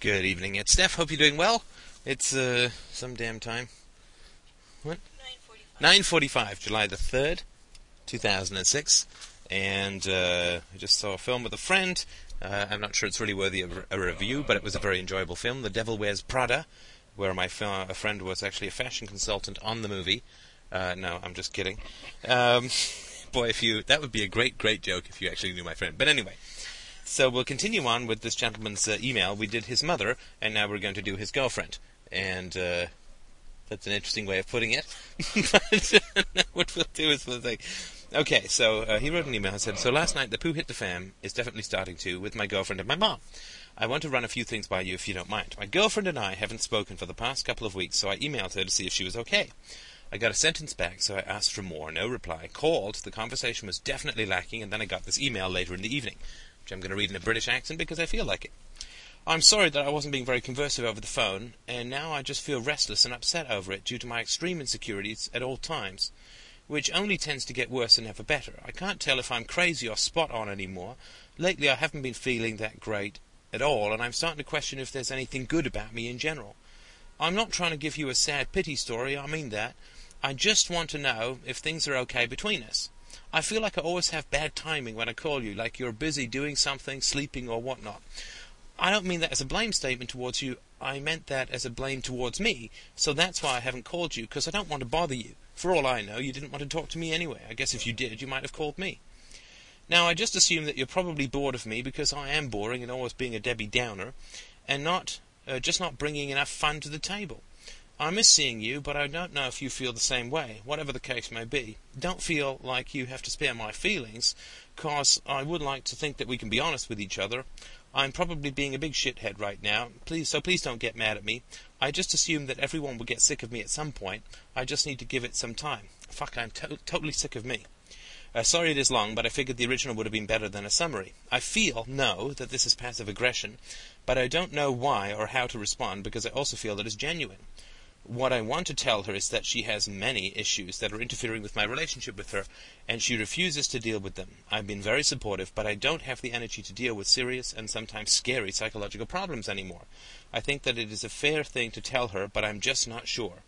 Good evening, it's Steph. Hope you're doing well. It's uh, some damn time. What? 9:45, July the third, 2006, and uh, I just saw a film with a friend. Uh, I'm not sure it's really worthy of a review, but it was a very enjoyable film. The Devil Wears Prada, where my a friend was actually a fashion consultant on the movie. Uh, no, I'm just kidding. Um, boy, if you that would be a great, great joke if you actually knew my friend. But anyway. So we'll continue on with this gentleman's uh, email. We did his mother, and now we're going to do his girlfriend. And uh, that's an interesting way of putting it. but what we'll do is we'll say, okay, so uh, he wrote an email and said, so last night the poo hit the fan is definitely starting to with my girlfriend and my mom. I want to run a few things by you if you don't mind. My girlfriend and I haven't spoken for the past couple of weeks, so I emailed her to see if she was okay. I got a sentence back, so I asked for more. No reply. Called. The conversation was definitely lacking, and then I got this email later in the evening which I'm going to read in a British accent because I feel like it. I'm sorry that I wasn't being very conversive over the phone, and now I just feel restless and upset over it due to my extreme insecurities at all times, which only tends to get worse and never better. I can't tell if I'm crazy or spot on anymore. Lately I haven't been feeling that great at all, and I'm starting to question if there's anything good about me in general. I'm not trying to give you a sad pity story, I mean that. I just want to know if things are okay between us. I feel like I always have bad timing when I call you, like you're busy doing something, sleeping, or whatnot. I don't mean that as a blame statement towards you. I meant that as a blame towards me. So that's why I haven't called you, because I don't want to bother you. For all I know, you didn't want to talk to me anyway. I guess if you did, you might have called me. Now, I just assume that you're probably bored of me because I am boring and always being a Debbie Downer, and not uh, just not bringing enough fun to the table. I miss seeing you, but I don't know if you feel the same way, whatever the case may be. Don't feel like you have to spare my feelings, cause I would like to think that we can be honest with each other. I'm probably being a big shithead right now, please, so please don't get mad at me. I just assume that everyone will get sick of me at some point. I just need to give it some time. Fuck, I'm to- totally sick of me. Uh, sorry it is long, but I figured the original would have been better than a summary. I feel, no, that this is passive aggression, but I don't know why or how to respond because I also feel that it's genuine. What I want to tell her is that she has many issues that are interfering with my relationship with her, and she refuses to deal with them. I've been very supportive, but I don't have the energy to deal with serious and sometimes scary psychological problems anymore. I think that it is a fair thing to tell her, but I'm just not sure.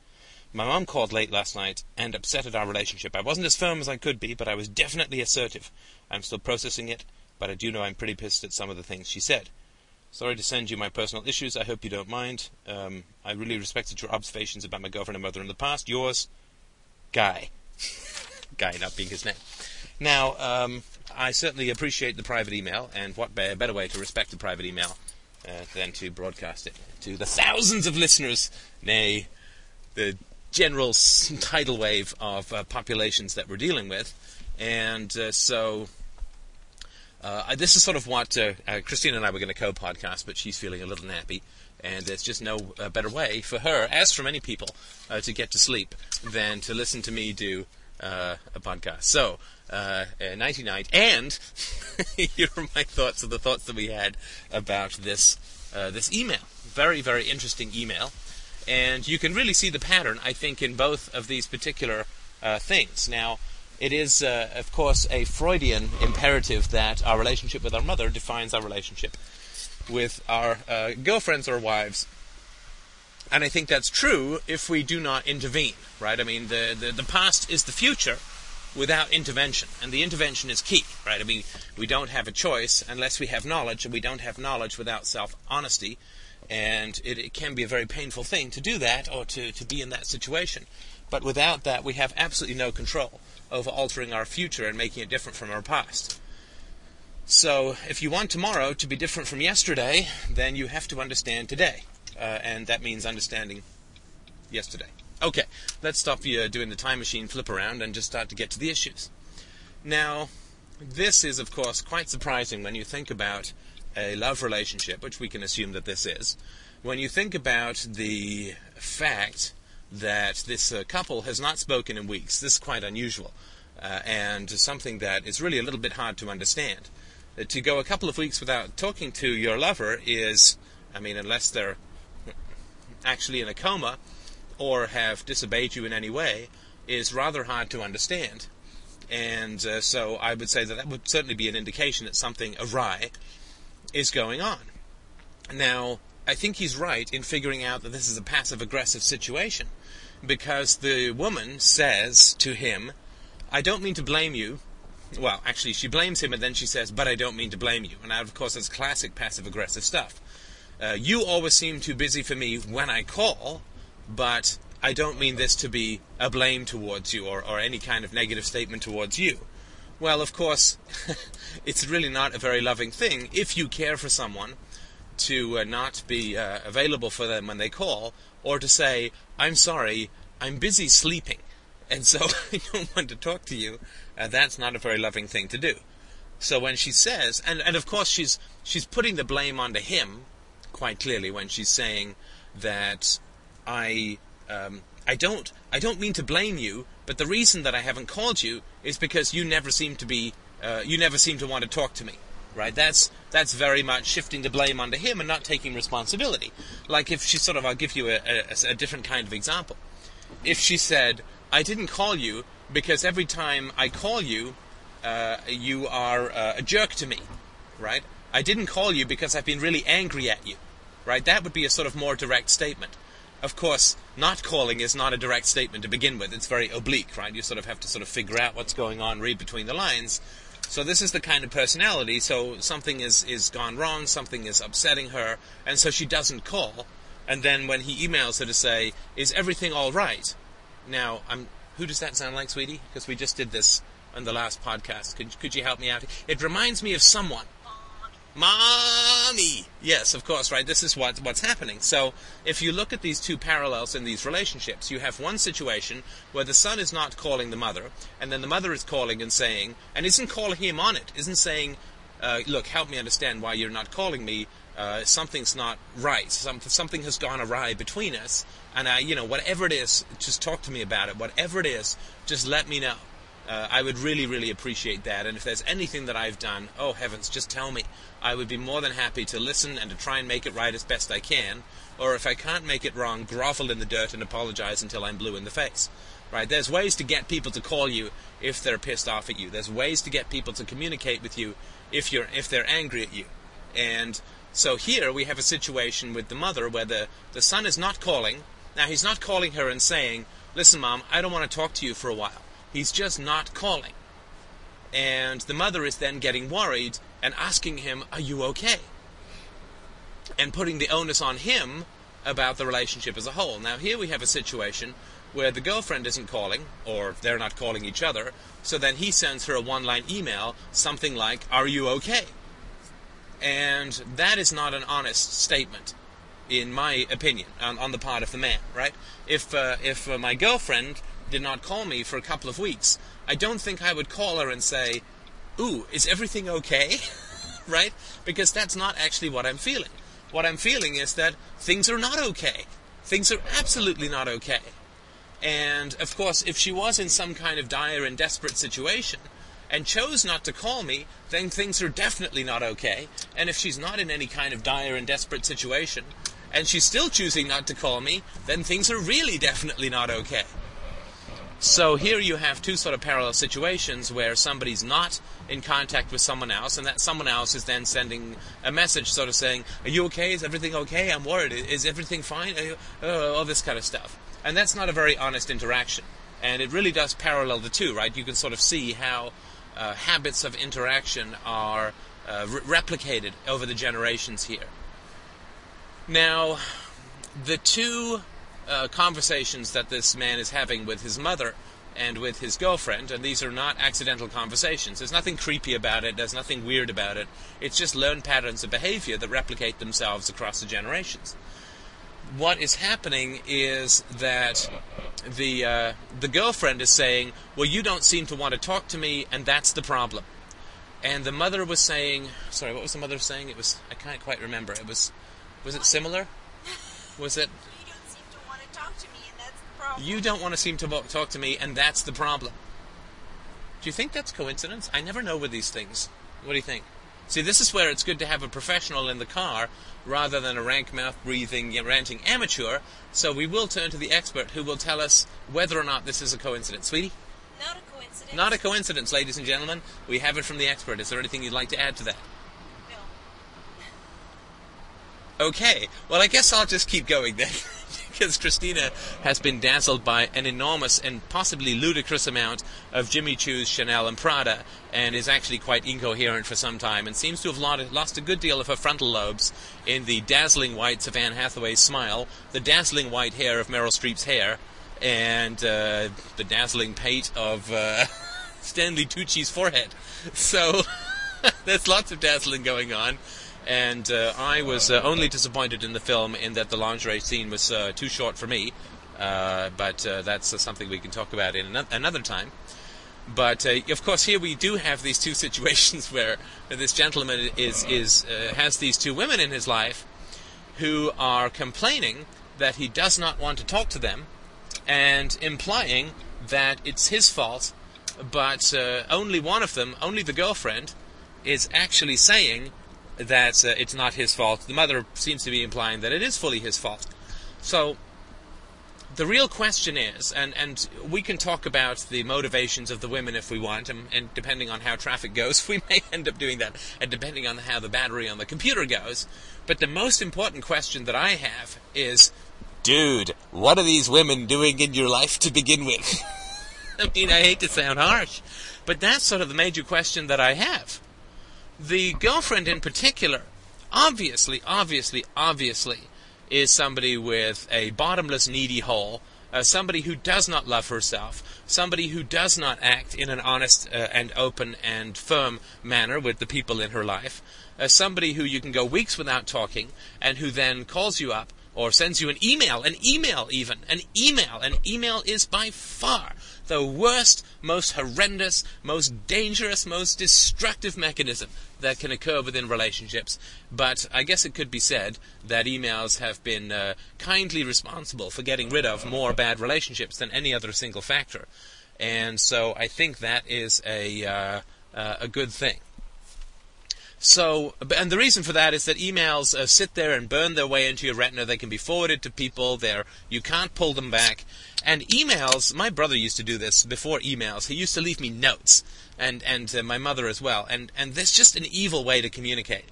My mom called late last night and upset at our relationship. I wasn't as firm as I could be, but I was definitely assertive. I'm still processing it, but I do know I'm pretty pissed at some of the things she said. Sorry to send you my personal issues. I hope you don't mind. Um, I really respected your observations about my girlfriend and mother in the past. Yours, Guy. Guy not being his name. Now, um, I certainly appreciate the private email, and what better way to respect a private email uh, than to broadcast it to the thousands of listeners, nay, the general tidal wave of uh, populations that we're dealing with. And uh, so uh, this is sort of what uh, uh, Christine and I were going to co-podcast, but she's feeling a little nappy, and there's just no uh, better way for her, as for many people, uh, to get to sleep than to listen to me do uh, a podcast. So, nighty night, and here are my thoughts of the thoughts that we had about this this email. Very very interesting email, and you can really see the pattern, I think, in both of these particular things. Now. It is, uh, of course, a Freudian imperative that our relationship with our mother defines our relationship with our uh, girlfriends or wives. And I think that's true if we do not intervene, right? I mean, the, the, the past is the future without intervention, and the intervention is key, right? I mean, we don't have a choice unless we have knowledge, and we don't have knowledge without self honesty. And it, it, can be a very painful thing to do that or to, to be in that situation. But without that, we have absolutely no control over altering our future and making it different from our past. So, if you want tomorrow to be different from yesterday, then you have to understand today. Uh, and that means understanding yesterday. Okay, let's stop you doing the time machine flip around and just start to get to the issues. Now, this is, of course, quite surprising when you think about a love relationship, which we can assume that this is. When you think about the fact that this uh, couple has not spoken in weeks. This is quite unusual uh, and something that is really a little bit hard to understand. Uh, to go a couple of weeks without talking to your lover is, I mean, unless they're actually in a coma or have disobeyed you in any way, is rather hard to understand. And uh, so I would say that that would certainly be an indication that something awry is going on. Now, I think he's right in figuring out that this is a passive aggressive situation because the woman says to him, I don't mean to blame you. Well, actually, she blames him and then she says, but I don't mean to blame you. And of course, that's classic passive aggressive stuff. Uh, you always seem too busy for me when I call, but I don't mean this to be a blame towards you or, or any kind of negative statement towards you. Well, of course, it's really not a very loving thing if you care for someone to uh, not be uh, available for them when they call, or to say, I'm sorry, I'm busy sleeping, and so I don't want to talk to you. Uh, that's not a very loving thing to do. So when she says, and, and of course she's she's putting the blame onto him, quite clearly when she's saying that I um, I don't I don't mean to blame you, but the reason that I haven't called you is because you never seem to be uh, you never seem to want to talk to me right? That's that's very much shifting the blame onto him and not taking responsibility. Like if she sort of, I'll give you a, a, a different kind of example. If she said, "I didn't call you because every time I call you, uh, you are uh, a jerk to me," right? I didn't call you because I've been really angry at you, right? That would be a sort of more direct statement. Of course, not calling is not a direct statement to begin with. It's very oblique, right? You sort of have to sort of figure out what's going on, read between the lines. So this is the kind of personality. So something is is gone wrong, something is upsetting her, and so she doesn't call. And then when he emails her to say, "Is everything all right?" Now, I'm. Who does that sound like, sweetie? Because we just did this on the last podcast. Could could you help me out? It reminds me of someone. Mommy! Yes, of course, right? This is what, what's happening. So, if you look at these two parallels in these relationships, you have one situation where the son is not calling the mother, and then the mother is calling and saying, and isn't calling him on it, isn't saying, uh, look, help me understand why you're not calling me. Uh, something's not right. Some, something has gone awry between us, and I, you know, whatever it is, just talk to me about it. Whatever it is, just let me know. Uh, I would really, really appreciate that. And if there's anything that I've done, oh heavens, just tell me. I would be more than happy to listen and to try and make it right as best I can. Or if I can't make it wrong, grovel in the dirt and apologize until I'm blue in the face. Right? There's ways to get people to call you if they're pissed off at you. There's ways to get people to communicate with you if you're if they're angry at you. And so here we have a situation with the mother where the, the son is not calling. Now he's not calling her and saying, Listen, mom, I don't want to talk to you for a while. He's just not calling. And the mother is then getting worried and asking him, Are you okay? And putting the onus on him about the relationship as a whole. Now, here we have a situation where the girlfriend isn't calling, or they're not calling each other, so then he sends her a one line email, something like, Are you okay? And that is not an honest statement, in my opinion, on, on the part of the man, right? If, uh, if uh, my girlfriend did not call me for a couple of weeks, I don't think I would call her and say, Ooh, is everything okay? right? Because that's not actually what I'm feeling. What I'm feeling is that things are not okay. Things are absolutely not okay. And of course, if she was in some kind of dire and desperate situation and chose not to call me, then things are definitely not okay. And if she's not in any kind of dire and desperate situation and she's still choosing not to call me, then things are really definitely not okay. So here you have two sort of parallel situations where somebody's not in contact with someone else, and that someone else is then sending a message, sort of saying, "Are you okay? Is everything okay? I'm worried. Is everything fine? Uh, all this kind of stuff." And that's not a very honest interaction, and it really does parallel the two, right? You can sort of see how uh, habits of interaction are uh, re- replicated over the generations here. Now, the two uh, conversations that this man is having with his mother and with his girlfriend, and these are not accidental conversations. There's nothing creepy about it, there's nothing weird about it. It's just learned patterns of behavior that replicate themselves across the generations. What is happening is that the uh, the girlfriend is saying, "Well, you don't seem to want to talk to me, and that's the problem." And the mother was saying, "Sorry, what was the mother saying?" It was I can't quite remember. It was was it similar? Was it you don't want to seem to talk to me, and that's the problem. Do you think that's coincidence? I never know with these things. What do you think? See, this is where it's good to have a professional in the car rather than a rank mouth breathing, ranting amateur. So we will turn to the expert who will tell us whether or not this is a coincidence. Sweetie? Not a coincidence. Not a coincidence, ladies and gentlemen. We have it from the expert. Is there anything you'd like to add to that? No. okay, well, I guess I'll just keep going then. because Christina has been dazzled by an enormous and possibly ludicrous amount of Jimmy Choo's Chanel and Prada, and is actually quite incoherent for some time, and seems to have lost a good deal of her frontal lobes in the dazzling whites of Anne Hathaway's smile, the dazzling white hair of Meryl Streep's hair, and uh, the dazzling pate of uh, Stanley Tucci's forehead. So there's lots of dazzling going on and uh, I was uh, only disappointed in the film in that the lingerie scene was uh, too short for me. Uh, but uh, that's uh, something we can talk about in another time. But of course, here we do have these two situations where this gentleman is is has these two women in his life who are complaining that he does not want to talk to them, and implying that it's his fault. But only one of them, only the girlfriend, is actually saying that uh, it's not his fault. The mother seems to be implying that it is fully his fault. So the real question is, and, and we can talk about the motivations of the women if we want, and, and, depending on how traffic goes, we may end up doing that, and depending on how the battery on the computer goes. But the most important question that I have is, dude, what are these women doing in your life to begin with? I mean, I hate to sound harsh, but that's sort of the major question that I have the girlfriend in particular, obviously, obviously, obviously, is somebody with a bottomless needy hole, uh, somebody who does not love herself, somebody who does not act in an honest uh, and open and firm manner with the people in her life, uh, somebody who you can go weeks without talking, and who then calls you up or sends you an email, an email even, an email. An email is by far the worst, most horrendous, most dangerous, most destructive mechanism that can occur within relationships. But I guess it could be said that emails have been uh, kindly responsible for getting rid of more bad relationships than any other single factor. And so I think that is a, uh, uh, a good thing. So, and the reason for that is that emails uh, sit there and burn their way into your retina. They can be forwarded to people. There, you can't pull them back. And emails, my brother used to do this before emails. He used to leave me notes, and and uh, my mother as well. And and there's just an evil way to communicate.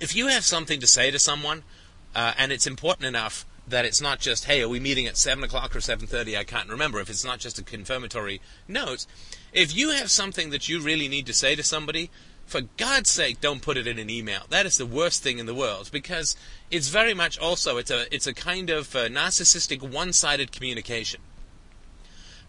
If you have something to say to someone, uh, and it's important enough that it's not just, hey, are we meeting at seven o'clock or seven thirty? I can't remember. If it's not just a confirmatory note, if you have something that you really need to say to somebody, for God's sake, don't put it in an email. That is the worst thing in the world because it's very much also it's a it's a kind of uh, narcissistic one-sided communication.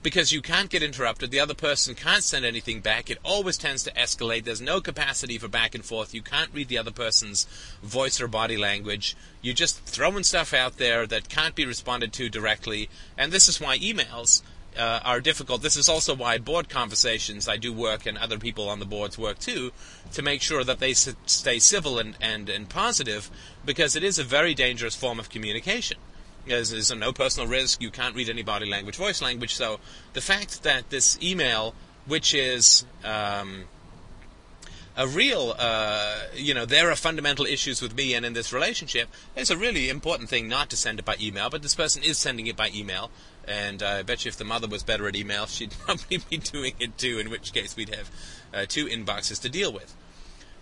Because you can't get interrupted, the other person can't send anything back. It always tends to escalate. There's no capacity for back and forth. You can't read the other person's voice or body language. You're just throwing stuff out there that can't be responded to directly. And this is why emails uh, are difficult. This is also why board conversations I do work, and other people on the boards work too, to make sure that they s- stay civil and, and, and positive, because it is a very dangerous form of communication. There's, there's no personal risk. You can't read any body language, voice language. So the fact that this email, which is um, a real, uh, you know, there are fundamental issues with me and in this relationship. It's a really important thing not to send it by email, but this person is sending it by email. And I bet you if the mother was better at email, she'd probably be doing it too, in which case we'd have uh, two inboxes to deal with.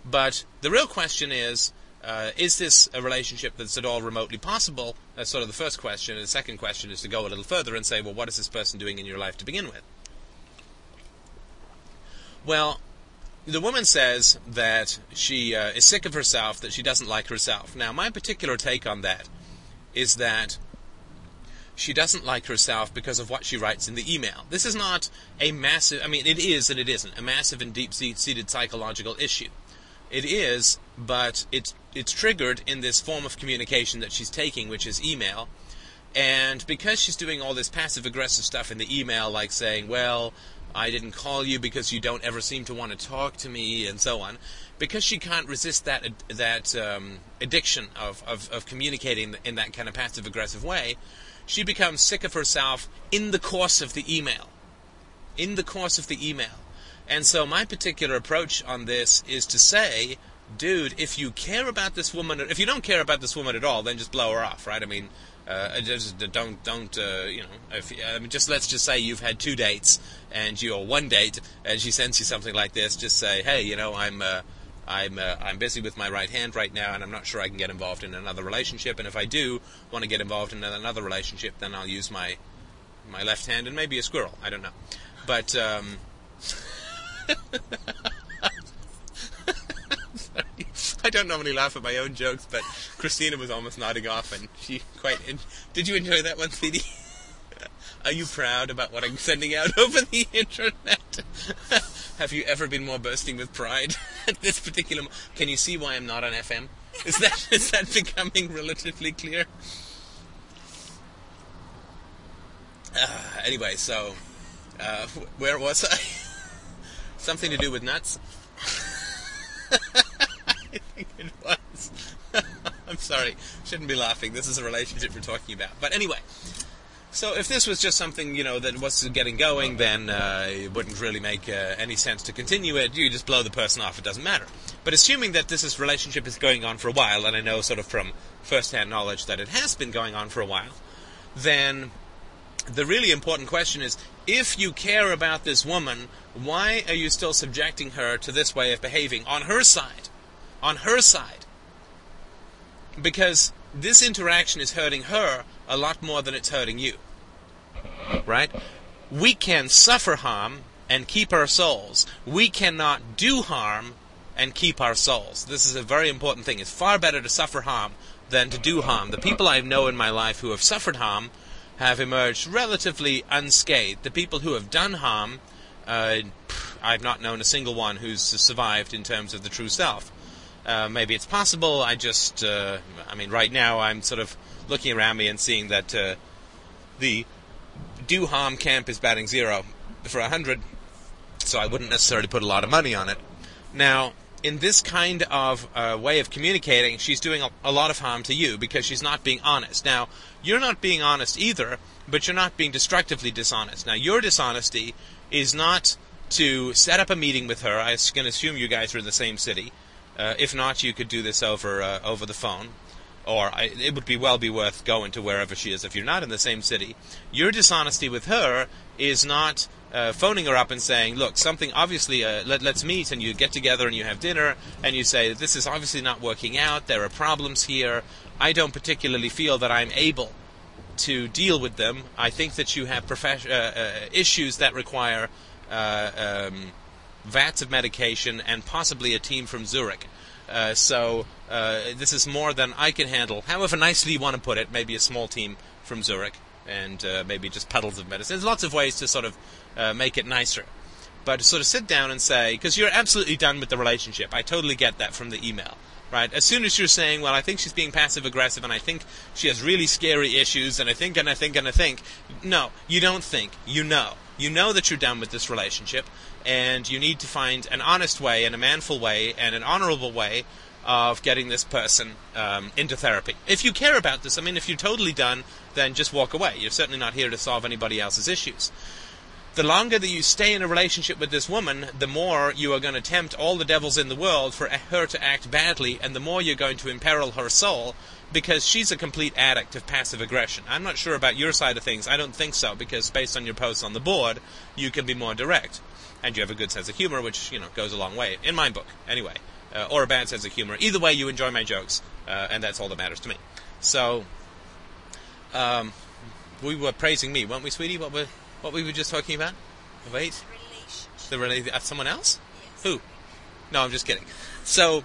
But the real question is, uh, is this a relationship that's at all remotely possible? That's sort of the first question. And the second question is to go a little further and say, well, what is this person doing in your life to begin with? Well, the woman says that she uh, is sick of herself, that she doesn't like herself. Now, my particular take on that is that she doesn't like herself because of what she writes in the email. This is not a massive, I mean, it is and it isn't, a massive and deep seated psychological issue. It is, but it's, it's triggered in this form of communication that she's taking, which is email. And because she's doing all this passive aggressive stuff in the email, like saying, well, I didn't call you because you don't ever seem to want to talk to me, and so on. Because she can't resist that that um, addiction of, of, of communicating in that kind of passive aggressive way, she becomes sick of herself in the course of the email. In the course of the email. And so my particular approach on this is to say, dude, if you care about this woman, if you don't care about this woman at all, then just blow her off, right? I mean, uh, just don't don't uh, you know? If, I mean, just let's just say you've had two dates and you're one date, and she sends you something like this. Just say, hey, you know, I'm uh, I'm uh, I'm busy with my right hand right now, and I'm not sure I can get involved in another relationship. And if I do want to get involved in another relationship, then I'll use my my left hand and maybe a squirrel. I don't know, but. Um, I don't normally laugh at my own jokes, but Christina was almost nodding off, and she quite. En- Did you enjoy that one, sweetie? Are you proud about what I'm sending out over the internet? Have you ever been more bursting with pride at this particular? Mo- Can you see why I'm not on FM? Is that is that becoming relatively clear? Uh, anyway, so uh, where was I? Something to do with nuts. Was. I'm sorry. Shouldn't be laughing. This is a relationship we're talking about. But anyway, so if this was just something, you know, that was getting going, then uh, it wouldn't really make uh, any sense to continue it. You just blow the person off. It doesn't matter. But assuming that this is, relationship is going on for a while, and I know sort of from first-hand knowledge that it has been going on for a while, then the really important question is if you care about this woman, why are you still subjecting her to this way of behaving on her side? On her side. Because this interaction is hurting her a lot more than it's hurting you. Right? We can suffer harm and keep our souls. We cannot do harm and keep our souls. This is a very important thing. It's far better to suffer harm than to do harm. The people I know in my life who have suffered harm have emerged relatively unscathed. The people who have done harm, uh, I've not known a single one who's survived in terms of the true self. Uh, maybe it's possible. I just, uh, I mean, right now I'm sort of looking around me and seeing that uh, the do harm camp is batting zero for a hundred, so I wouldn't necessarily put a lot of money on it. Now, in this kind of uh, way of communicating, she's doing a, a, lot of harm to you because she's not being honest. Now, you're not being honest either, but you're not being destructively dishonest. Now, your dishonesty is not to set up a meeting with her. I can assume you guys are in the same city. Uh, if not, you could do this over uh, over the phone, or I, it would be well be worth going to wherever she is if you're not in the same city. Your dishonesty with her is not uh, phoning her up and saying, "Look, something obviously. Uh, let, let's meet," and you get together and you have dinner, and you say, "This is obviously not working out. There are problems here. I don't particularly feel that I'm able." To deal with them, I think that you have uh, uh, issues that require um, vats of medication and possibly a team from Zurich. Uh, so uh, this is more than I can handle. However nicely you want to put it, maybe a small team from Zurich and uh, maybe just puddles of medicine. There's lots of ways to sort of uh, make it nicer. But to sort of sit down and say, because you're absolutely done with the relationship. I totally get that from the email. Right? As soon as you're saying, well, I think she's being passive aggressive and I think she has really scary issues and I think and I think and I think. No, you don't think. You know. You know that you're done with this relationship and you need to find an honest way and a manful way and an honorable way of getting this person um, into therapy. If you care about this, I mean, if you're totally done, then just walk away. You're certainly not here to solve anybody else's issues. The longer that you stay in a relationship with this woman, the more you are going to tempt all the devils in the world for her to act badly, and the more you're going to imperil her soul because she's a complete addict of passive aggression. I'm not sure about your side of things. I don't think so because based on your posts on the board, you can be more direct and you have a good sense of humor, which you know goes a long way in my book, anyway, uh, or a bad sense of humor. Either way, you enjoy my jokes, uh, and that's all that matters to me. So, um, we were praising me, weren't we, sweetie? What were what we were just talking about? Wait, the relationship. Uh, someone else? Yes. Who? No, I'm just kidding. So.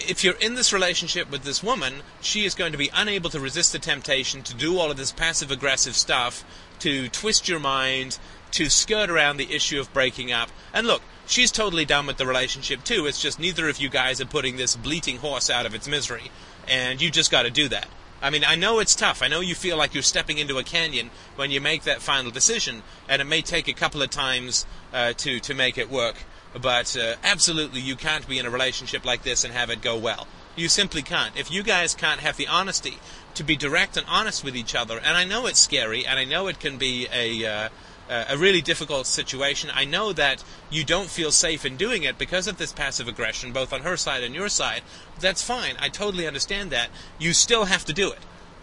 If you're in this relationship with this woman, she is going to be unable to resist the temptation to do all of this passive aggressive stuff, to twist your mind, to skirt around the issue of breaking up. And look, she's totally done with the relationship too. It's just neither of you guys are putting this bleating horse out of its misery. And you just got to do that. I mean, I know it's tough. I know you feel like you're stepping into a canyon when you make that final decision, and it may take a couple of times uh, to to make it work. But uh, absolutely, you can't be in a relationship like this and have it go well. You simply can't. If you guys can't have the honesty to be direct and honest with each other, and I know it's scary, and I know it can be a uh, a really difficult situation. I know that you don't feel safe in doing it because of this passive aggression, both on her side and your side. That's fine. I totally understand that. You still have to do it.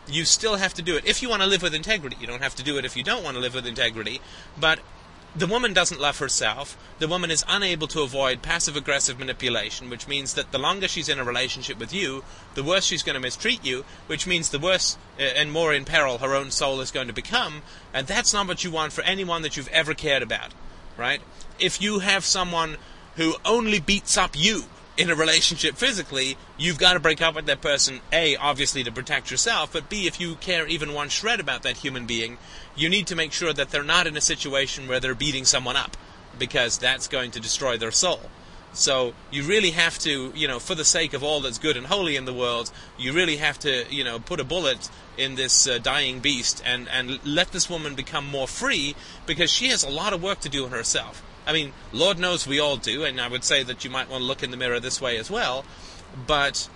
You still have to do it. If you want to live with integrity, you don't have to do it if you don't want to live with integrity. But the woman doesn't love herself. The woman is unable to avoid passive aggressive manipulation, which means that the longer she's in a relationship with you, the worse she's going to mistreat you, which means the worse uh, and more in peril her own soul is going to become. And that's not what you want for anyone that you've ever cared about, right? If you have someone who only beats up you in a relationship physically, you've got to break up with that person, A, obviously to protect yourself, but B, if you care even one shred about that human being, you need to make sure that they're not in a situation where they're beating someone up, because that's going to destroy their soul. So you really have to, you know, for the sake of all that's good and holy in the world, you really have to, you know, put a bullet in this uh, dying beast and, and let this woman become more free because she has a lot of work to do on herself. I mean, Lord knows we all do, and I would say that you might want to look in the mirror this way as well. But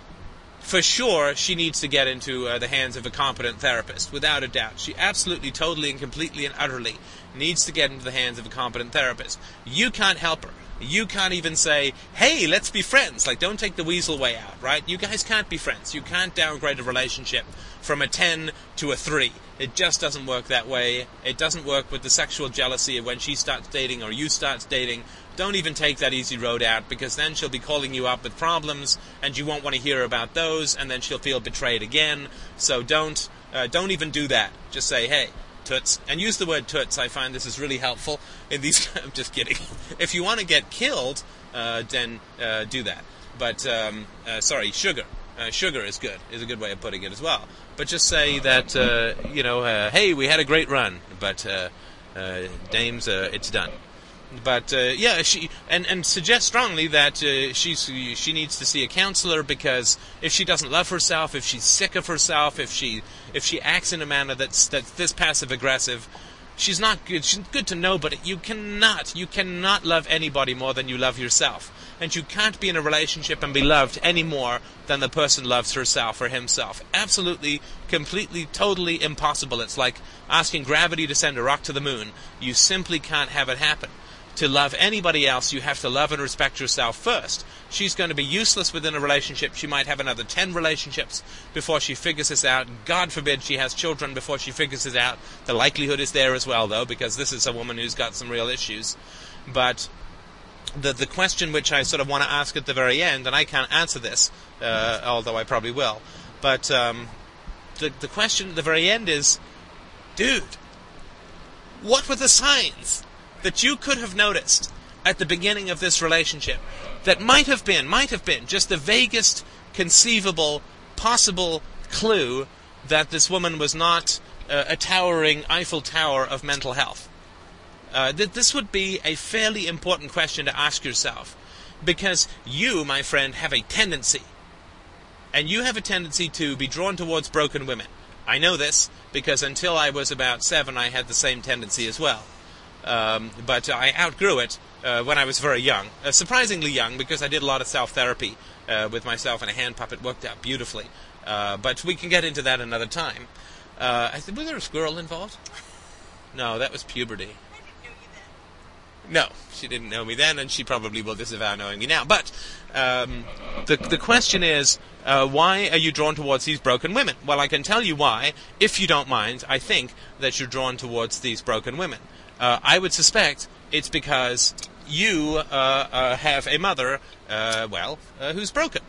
for sure, she needs to get into uh, the hands of a competent therapist, without a doubt. She absolutely, totally, and completely and utterly needs to get into the hands of a competent therapist. You can't help her. You can't even say, hey, let's be friends. Like, don't take the weasel way out, right? You guys can't be friends. You can't downgrade a relationship from a 10 to a 3. It just doesn't work that way. It doesn't work with the sexual jealousy of when she starts dating or you start dating. Don't even take that easy road out because then she'll be calling you up with problems and you won't want to hear about those and then she'll feel betrayed again. So don't uh, don't even do that. Just say, "Hey, toots," and use the word toots. I find this is really helpful in these. I'm just kidding. If you want to get killed, uh, then uh, do that. But um, uh, sorry, sugar. Uh, sugar is good. Is a good way of putting it as well. But just say that uh, you know, uh, hey, we had a great run, but dames, it's done but uh, yeah, she and, and suggest strongly that uh, she's she needs to see a counselor because if she doesn't love herself, if she's sick of herself, if she if she acts in a manner that's that's this passive aggressive, she's not good. She's good to know, but you cannot you cannot love anybody more than you love yourself, and you can't be in a relationship and be loved any more than the person loves herself or himself. Absolutely, completely, totally impossible. It's like asking gravity to send a rock to the moon. You simply can't have it happen to love anybody else, you have to love and respect yourself first. She's going to be useless within a relationship. She might have another 10 relationships before she figures this out. God forbid she has children before she figures this out. The likelihood is there as well, though, because this is a woman who's got some real issues. But the the question which I sort of want to ask at the very end, and I can't answer this, uh, although I probably will, but um, the the question at the very end is, dude, what were the signs? That you could have noticed at the beginning of this relationship that might have been, might have been just the vaguest conceivable possible clue that this woman was not uh, a towering Eiffel Tower of mental health? Uh, that this would be a fairly important question to ask yourself because you, my friend, have a tendency, and you have a tendency to be drawn towards broken women. I know this because until I was about seven, I had the same tendency as well. Um, but I outgrew it uh, when I was very young, uh, surprisingly young, because I did a lot of self therapy uh, with myself, and a hand puppet worked out beautifully. Uh, but we can get into that another time. Uh, I th- was there a squirrel involved? No, that was puberty. No, she didn't know me then, and she probably will disavow knowing me now. But um, the the question is, uh, why are you drawn towards these broken women? Well, I can tell you why, if you don't mind. I think that you're drawn towards these broken women. Uh, I would suspect it's because you uh, uh, have a mother, uh, well, who's broken.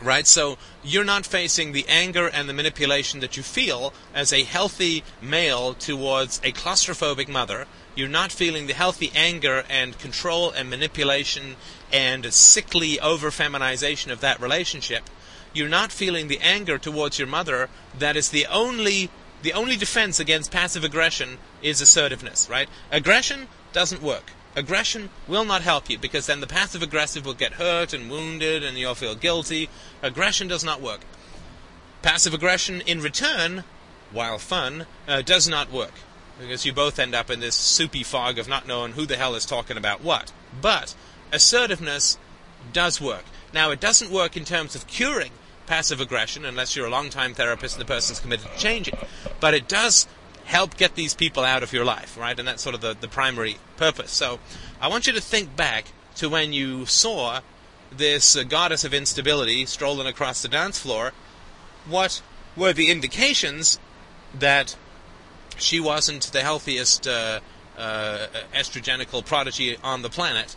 Right? So you're not facing the anger and the manipulation that you feel as a healthy male towards a claustrophobic mother. You're not feeling the healthy anger and control and manipulation and sickly over feminization of that relationship. You're not feeling the anger towards your mother that is the only the only defense against passive aggression is assertiveness, right? Aggression doesn't work. Aggression will not help you because then the passive aggressive will get hurt and wounded and you'll feel guilty. Aggression does not work. Passive aggression in return, while fun, uh, does not work because you both end up in this soupy fog of not knowing who the hell is talking about what. But assertiveness does work. Now, it doesn't work in terms of curing passive aggression unless you're a long-time therapist and the person's committed to changing. But it does help get these people out of your life, right? And that's sort of the, the primary purpose. So I want you to think back to when you saw this uh, goddess of instability strolling across the dance floor. What were the indications that she wasn't the healthiest uh, uh, estrogenical prodigy on the planet,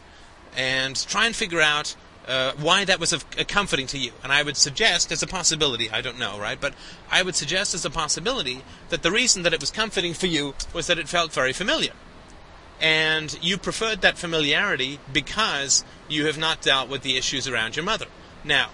and try and figure out uh, why that was a comforting to you. And I would suggest, as a possibility, I don't know, right? But I would suggest as a possibility that the reason that it was comforting for you was that it felt very familiar. And you preferred that familiarity because you have not dealt with the issues around your mother. Now,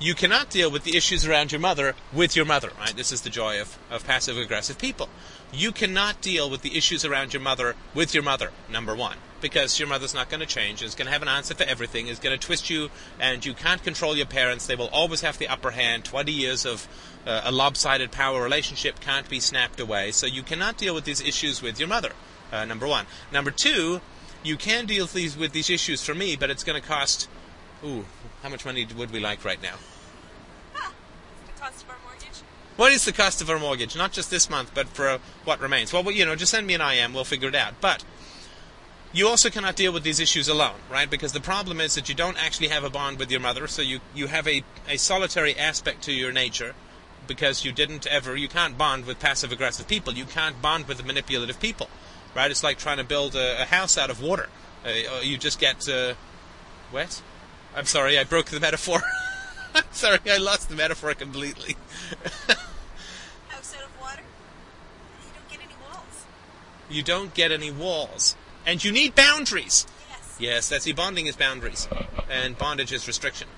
you cannot deal with the issues around your mother with your mother, right? This is the joy of, of passive aggressive people. You cannot deal with the issues around your mother with your mother, number one, because your mother's not going to change, is going to have an answer for everything, is going to twist you, and you can't control your parents. They will always have the upper hand. 20 years of uh, a lopsided power relationship can't be snapped away, so you cannot deal with these issues with your mother, uh, number one. Number two, you can deal with these, with these issues for me, but it's going to cost Ooh, how much money would we like right now? The cost of our mortgage. What is the cost of our mortgage? Not just this month, but for uh, what remains. Well, you know, just send me an IM. We'll figure it out. But you also cannot deal with these issues alone, right? Because the problem is that you don't actually have a bond with your mother, so you, you have a, a solitary aspect to your nature because you didn't ever, you can't bond with passive aggressive people. You can't bond with manipulative people, right? It's like trying to build a, a house out of water. Uh, you just get uh, wet. I'm sorry, I broke the metaphor. I'm sorry, I lost the metaphor completely. House out of water? You don't get any walls. You don't get any walls. And you need boundaries. Yes. Yes, that's the bonding is boundaries. And bondage is restriction.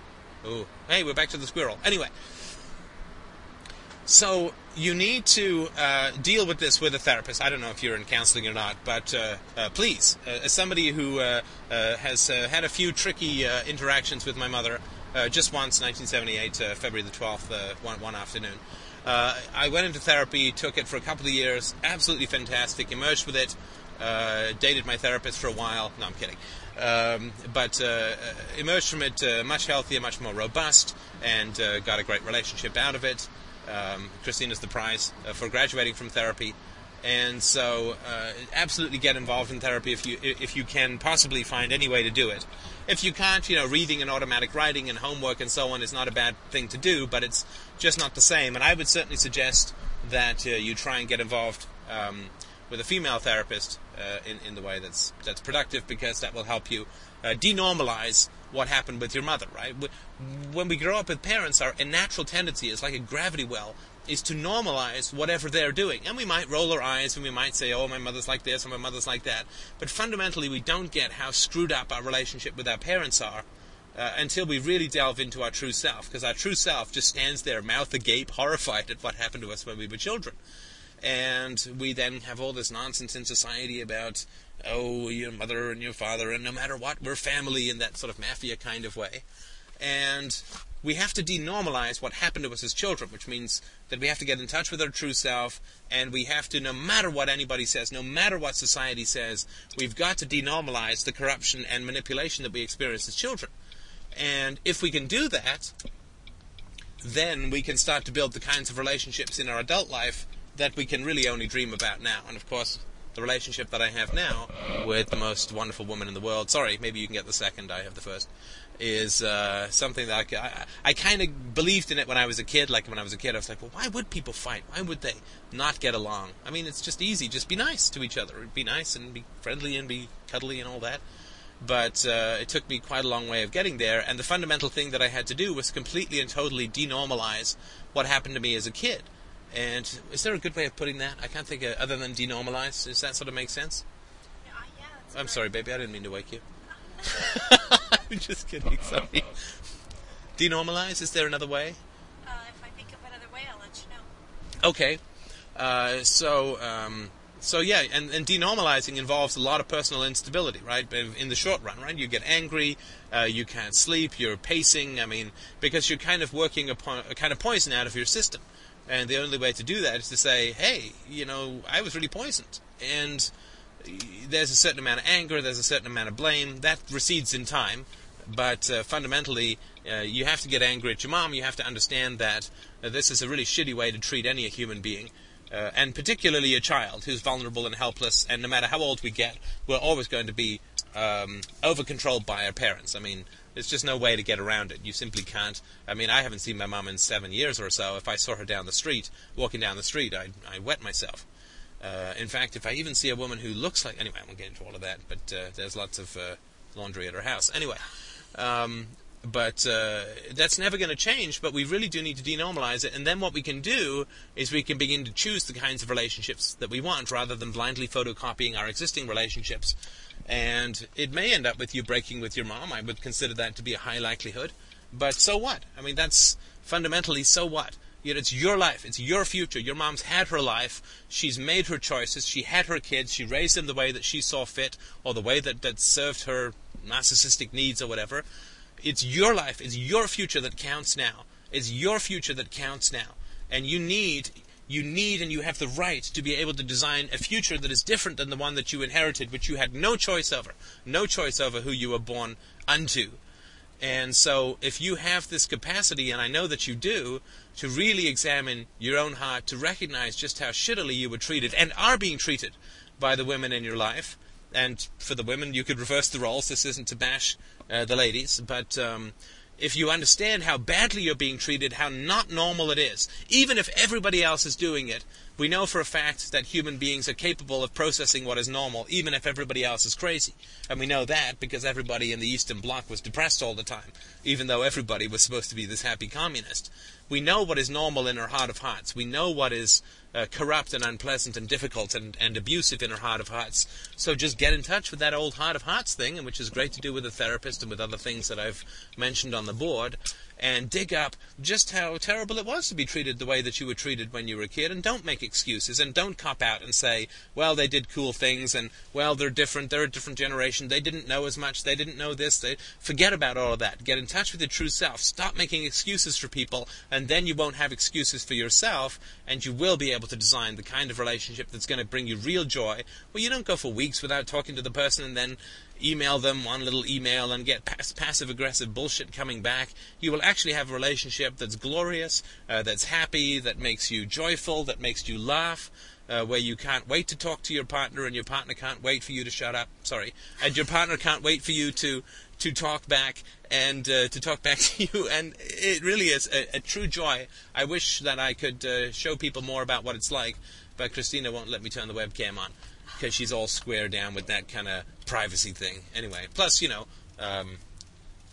Ooh. Hey, we're back to the squirrel. Anyway. So you need to uh, deal with this with a therapist. I don't know if you're in counseling or not, but uh, uh, please, uh, as somebody who uh, uh, has had a few tricky interactions with my mother, just once, 1978, February the 12th, one, one afternoon. I went into therapy, took it for a couple of years, absolutely fantastic, emerged with it, dated my therapist for a while. No, I'm kidding. Um, but emerged from it much healthier, much more robust, and got a great relationship out of it. Um, Christina's the prize uh, for graduating from therapy, and so uh, absolutely get involved in therapy if you if you can possibly find any way to do it. If you can't, you know, reading and automatic writing and homework and so on is not a bad thing to do, but it's just not the same. And I would certainly suggest that uh, you try and get involved um, with a female therapist uh, in in the way that's that's productive because that will help you uh, denormalize what happened with your mother, right? When we grow up with parents, our natural tendency is like a gravity well, is to normalize whatever they're doing. And we might roll our eyes and we might say, oh, my mother's like this or my mother's like that. But fundamentally, we don't get how screwed up our relationship with our parents are uh, until we really delve into our true self. Because our true self just stands there, mouth agape, horrified at what happened to us when we were children. And we then have all this nonsense in society about oh, your mother and your father, and no matter what, we're family in that sort of mafia kind of way. And we have to denormalize what happened to us as children, which means that we have to get in touch with our true self, and we have to, no matter what anybody says, no matter what society says, we've got to denormalize the corruption and manipulation that we experience as children. And if we can do that, then we can start to build the kinds of relationships in our adult life that we can really only dream about now. And of course, the relationship that I have now with the most wonderful woman in the world. Sorry, maybe you can get the second. I have the first. Is uh, something that I, I, I kind of believed in it when I was a kid. Like when I was a kid, I was like, well, why would people fight? Why would they not get along? I mean, it's just easy. Just be nice to each other. Be nice and be friendly and be cuddly and all that. But uh, it took me quite a long way of getting there. And the fundamental thing that I had to do was completely and totally denormalize what happened to me as a kid. And is there a good way of putting that? I can't think of, other than denormalize. Does that sort of make sense? Yeah, yeah, I'm sorry, baby. I didn't mean to wake you. I'm just kidding. Sorry. Denormalize. Is there another way? Uh, if I think of another way, I'll let you know. Okay. Uh, so. Um, so yeah, and, and denormalizing involves a lot of personal instability, right? In the short run, right? You get angry, uh, you can't sleep, you're pacing. I mean, because you're kind of working upon a kind of poison out of your system. And the only way to do that is to say, hey, you know, I was really poisoned. And there's a certain amount of anger, there's a certain amount of blame. That recedes in time. But uh, fundamentally, uh, you have to get angry at your mom. You have to understand that uh, this is a really shitty way to treat any human being. Uh, and particularly a child who's vulnerable and helpless. And no matter how old we get, we're always going to be um, over controlled by our parents. I mean, there's just no way to get around it. You simply can't. I mean, I haven't seen my mom in seven years or so. If I saw her down the street, walking down the street, I'd, I'd wet myself. Uh, in fact, if I even see a woman who looks like anyway, I won't get into all of that. But uh, there's lots of uh, laundry at her house. Anyway, um, but uh, that's never going to change. But we really do need to denormalize it. And then what we can do is we can begin to choose the kinds of relationships that we want, rather than blindly photocopying our existing relationships. And it may end up with you breaking with your mom. I would consider that to be a high likelihood. But so what? I mean, that's fundamentally so what. Yet it's your life. It's your future. Your mom's had her life. She's made her choices. She had her kids. She raised them the way that she saw fit, or the way that, that served her narcissistic needs, or whatever. It's your life. It's your future that counts now. It's your future that counts now. And you need you need and you have the right to be able to design a future that is different than the one that you inherited, which you had no choice over. No choice over who you were born unto. And so, if you have this capacity, and I know that you do, to really examine your own heart, to recognize just how shittily you were treated and are being treated by the women in your life, and for the women, you could reverse the roles. This isn't to bash uh, the ladies, but um, if you understand how badly you're being treated, how not normal it is, even if everybody else is doing it, we know for a fact that human beings are capable of processing what is normal, even if everybody else is crazy. And we know that because everybody in the Eastern Bloc was depressed all the time, even though everybody was supposed to be this happy communist. We know what is normal in our heart of hearts. We know what is uh, corrupt and unpleasant and difficult and, and abusive in our heart of hearts. So just get in touch with that old heart of hearts thing, which is great to do with a therapist and with other things that I've mentioned on the board, and dig up just how terrible it was to be treated the way that you were treated when you were a kid. And don't make excuses and don't cop out and say, well, they did cool things and, well, they're different, they're a different generation, they didn't know as much, they didn't know this. They Forget about all of that. Get in touch with your true self. Stop making excuses for people, and then you won't have excuses for yourself, and you will be able to design the kind of relationship that's going to bring you real joy. Well, you don't go for weeks without talking to the person and then email them one little email and get pass- passive aggressive bullshit coming back. You will actually have a relationship that's glorious, uh, that's happy, that makes you joyful, that makes you laugh. Uh, where you can't wait to talk to your partner and your partner can't wait for you to shut up. Sorry, and your partner can't wait for you to to talk back and uh, to talk back to you. And it really is a, a true joy. I wish that I could uh, show people more about what it's like, but Christina won't let me turn the webcam on because she's all square down with that kind of privacy thing. Anyway, plus you know. Um,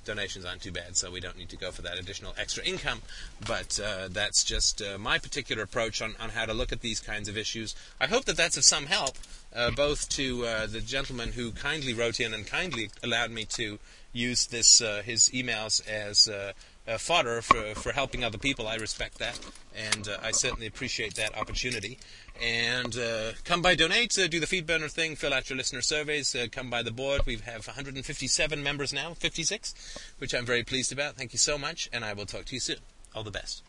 donations aren't too bad, so we don't need to go for that additional extra income. But uh, that's just uh, my particular approach on, on how to look at these kinds of issues. I hope that that's of some help, uh, both to uh, the gentleman who kindly wrote in and kindly allowed me to use this uh, his emails as uh, fodder for, for helping other people. I respect that, and I certainly appreciate that opportunity. And uh, come by donate, uh, do the feed burner thing, fill out your listener surveys, uh, come by the board. We have 157 members now, 56, which I'm very pleased about. Thank you so much, and I will talk to you soon. All the best.